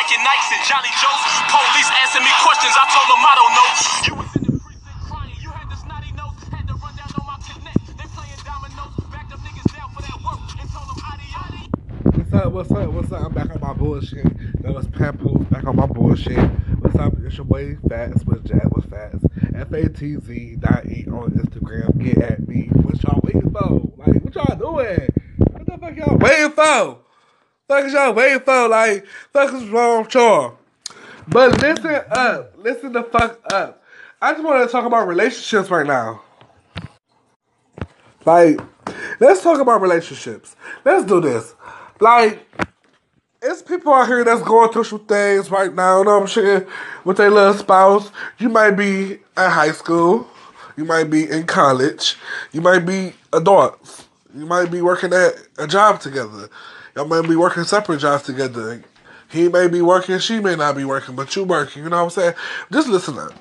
And Nikes and Johnny Joe's. Police asking me questions, I told them I don't know. You was in the precinct crying, you had the snotty nose, had to run down on my connect. They playing dominoes, backed up niggas down for that work, and told them adios. What's up? What's up? What's up? I'm back on my bullshit. That was Papoose back on my bullshit. What's up? It's your boy Fats with Jazz with Fats. F A T Z dot E on Instagram. Get at me. What y'all waiting for? Like, what y'all doing? What the fuck y'all waiting for? Fuck is y'all waiting for? Like, fuck is wrong with y'all? But listen up. Listen the fuck up. I just want to talk about relationships right now. Like, let's talk about relationships. Let's do this. Like, it's people out here that's going through some things right now, you know what I'm saying? With their little spouse. You might be in high school. You might be in college. You might be adults. You might be working at a job together. Y'all might be working separate jobs together. He may be working, she may not be working, but you working, you know what I'm saying? Just listen up.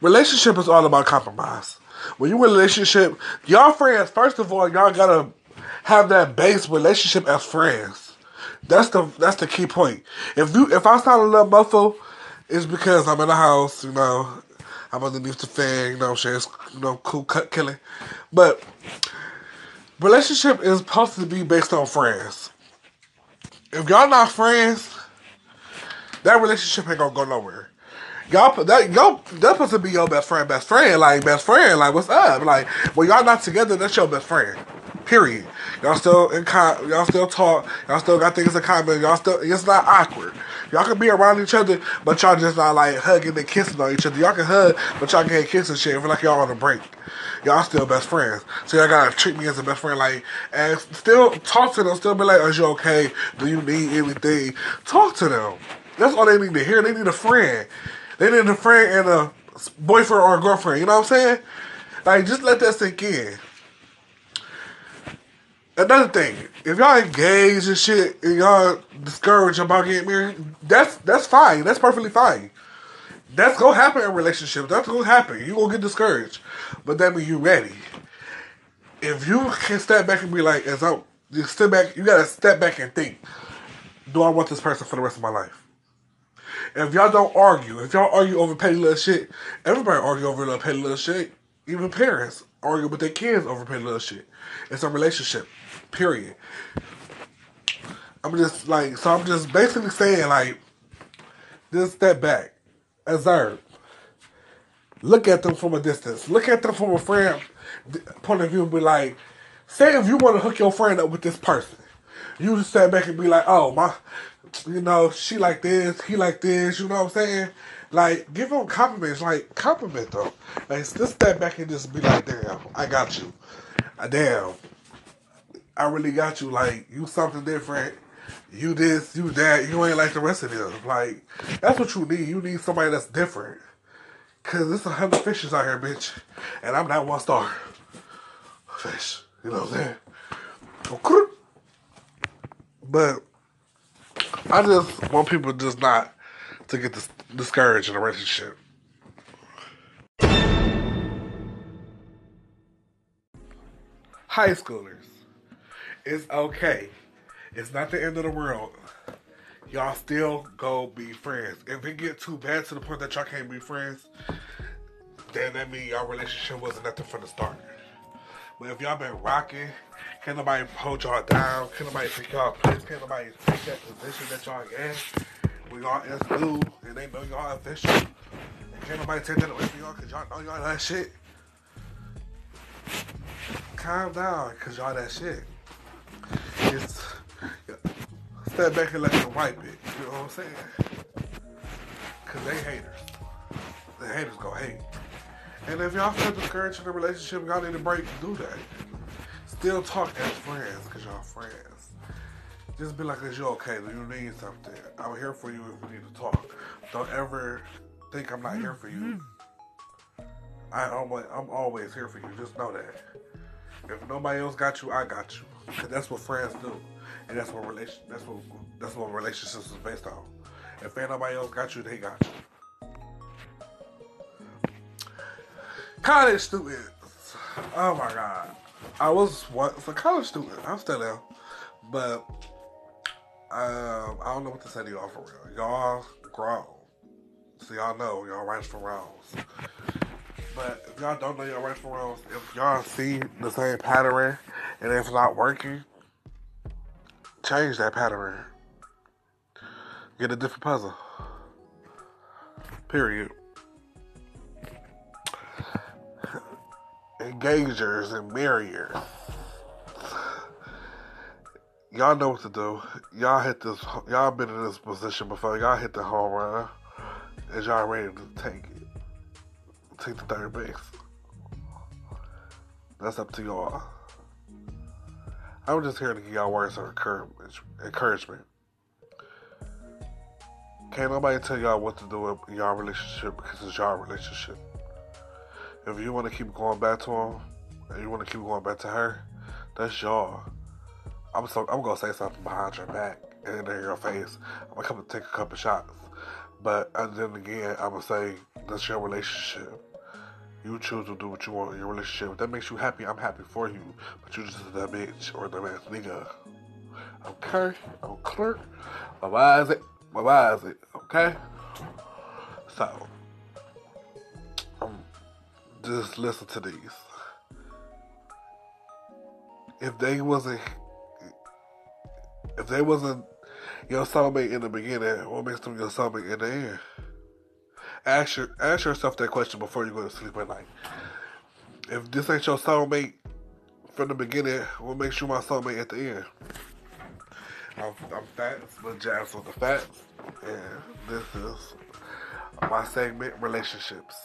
Relationship is all about compromise. When you in a relationship, y'all friends, first of all, y'all gotta have that base relationship as friends. That's the that's the key point. If you if I sound a little muffled, it's because I'm in the house, you know, I'm underneath the fan, you know what I'm saying? You know, cool cut killing. But relationship is supposed to be based on friends. If y'all not friends, that relationship ain't gonna go nowhere. Y'all that y'all that supposed to be your best friend, best friend, like best friend, like what's up? Like when y'all not together, that's your best friend. Period. Y'all still in con- y'all still talk, y'all still got things in common, y'all still it's not awkward. Y'all can be around each other, but y'all just not like hugging and kissing on each other. Y'all can hug, but y'all can't kiss and shit. Feel like y'all on a break. Y'all still best friends. So y'all gotta treat me as a best friend, like and still talk to them, still be like, "Are you okay? Do you need anything? Talk to them. That's all they need to hear. They need a friend. They need a friend and a boyfriend or a girlfriend. You know what I'm saying? Like, just let that sink in. Another thing, if y'all engaged and shit, and y'all discouraged about getting married, that's that's fine. That's perfectly fine. That's gonna happen in relationships. That's gonna happen. You gonna get discouraged, but that means you ready. If you can step back and be like, as I you step back, you gotta step back and think. Do I want this person for the rest of my life? If y'all don't argue, if y'all argue over petty little shit, everybody argue over little petty little shit. Even parents argue with their kids over petty little shit. It's a relationship. Period. I'm just like so I'm just basically saying like just step back. Observe. Look at them from a distance. Look at them from a friend point of view and be like, say if you want to hook your friend up with this person. You just step back and be like, oh my you know, she like this, he like this, you know what I'm saying? Like, give them compliments, like, compliment them. Like, just step back and just be like, damn, I got you. Uh, damn, I really got you. Like, you something different. You this, you that. You ain't like the rest of them. Like, that's what you need. You need somebody that's different. Cause there's a hundred fishes out here, bitch. And I'm not one star. Fish. You know what I'm saying? But I just want people just not to get dis- discouraged in a relationship. High schoolers, it's okay. It's not the end of the world. Y'all still go be friends. If it get too bad to the point that y'all can't be friends, then that means y'all relationship wasn't nothing from the start. But if y'all been rocking, can't nobody hold y'all down, can't nobody take y'all place, can't nobody take that position that y'all in. We y'all is new and they know y'all official. And can't nobody take that away from y'all cause y'all know y'all that shit. Calm down, cause y'all that shit. It's step back and let them wipe it. You know what I'm saying? Cause they haters. The haters go hate. And if y'all feel discouraged in a relationship, y'all need a break do that. Still talk as friends, because y'all friends. Just be like, is you okay? Do you need something? I'm here for you if we need to talk. Don't ever think I'm not here for you. I always, I'm always here for you. Just know that. If nobody else got you, I got you. Cause that's what friends do, and that's what relation. That's what that's what relationships is based on. If ain't nobody else got you, they got you. College students. Oh my god. I was once a college student. I'm still am. But Um, I don't know what to say to y'all for real. Y'all grown. So y'all know y'all rights from wrongs. But if y'all don't know your rights from wrongs, if y'all see the same pattern and it's not working, change that pattern. Get a different puzzle. Period. Engagers and marriers. Y'all know what to do. Y'all hit this. Y'all been in this position before. Y'all hit the home run. Is y'all ready to take it? Take the third base. That's up to y'all. I'm just here to give y'all words of encouragement. Can't nobody tell y'all what to do in y'all relationship because it's y'all relationship. If you want to keep going back to him and you want to keep going back to her, that's y'all. I'm so I'm gonna say something behind your back and in your face. I'm gonna come and take a couple shots. But and then again, I'm gonna say that's your relationship. You choose to do what you want in your relationship. If that makes you happy, I'm happy for you. But you just that bitch or the man nigga. Okay? I'm clear. Why is it? My Why is it? Okay? So, um, just listen to these. If they wasn't, if they wasn't your soulmate in the beginning, what makes them your soulmate in the end? Ask, your, ask yourself that question before you go to sleep at night. If this ain't your soulmate from the beginning, what makes you my soulmate at the end? I'm, I'm Fats, but Jazz on the Fats, and this is my segment, Relationships.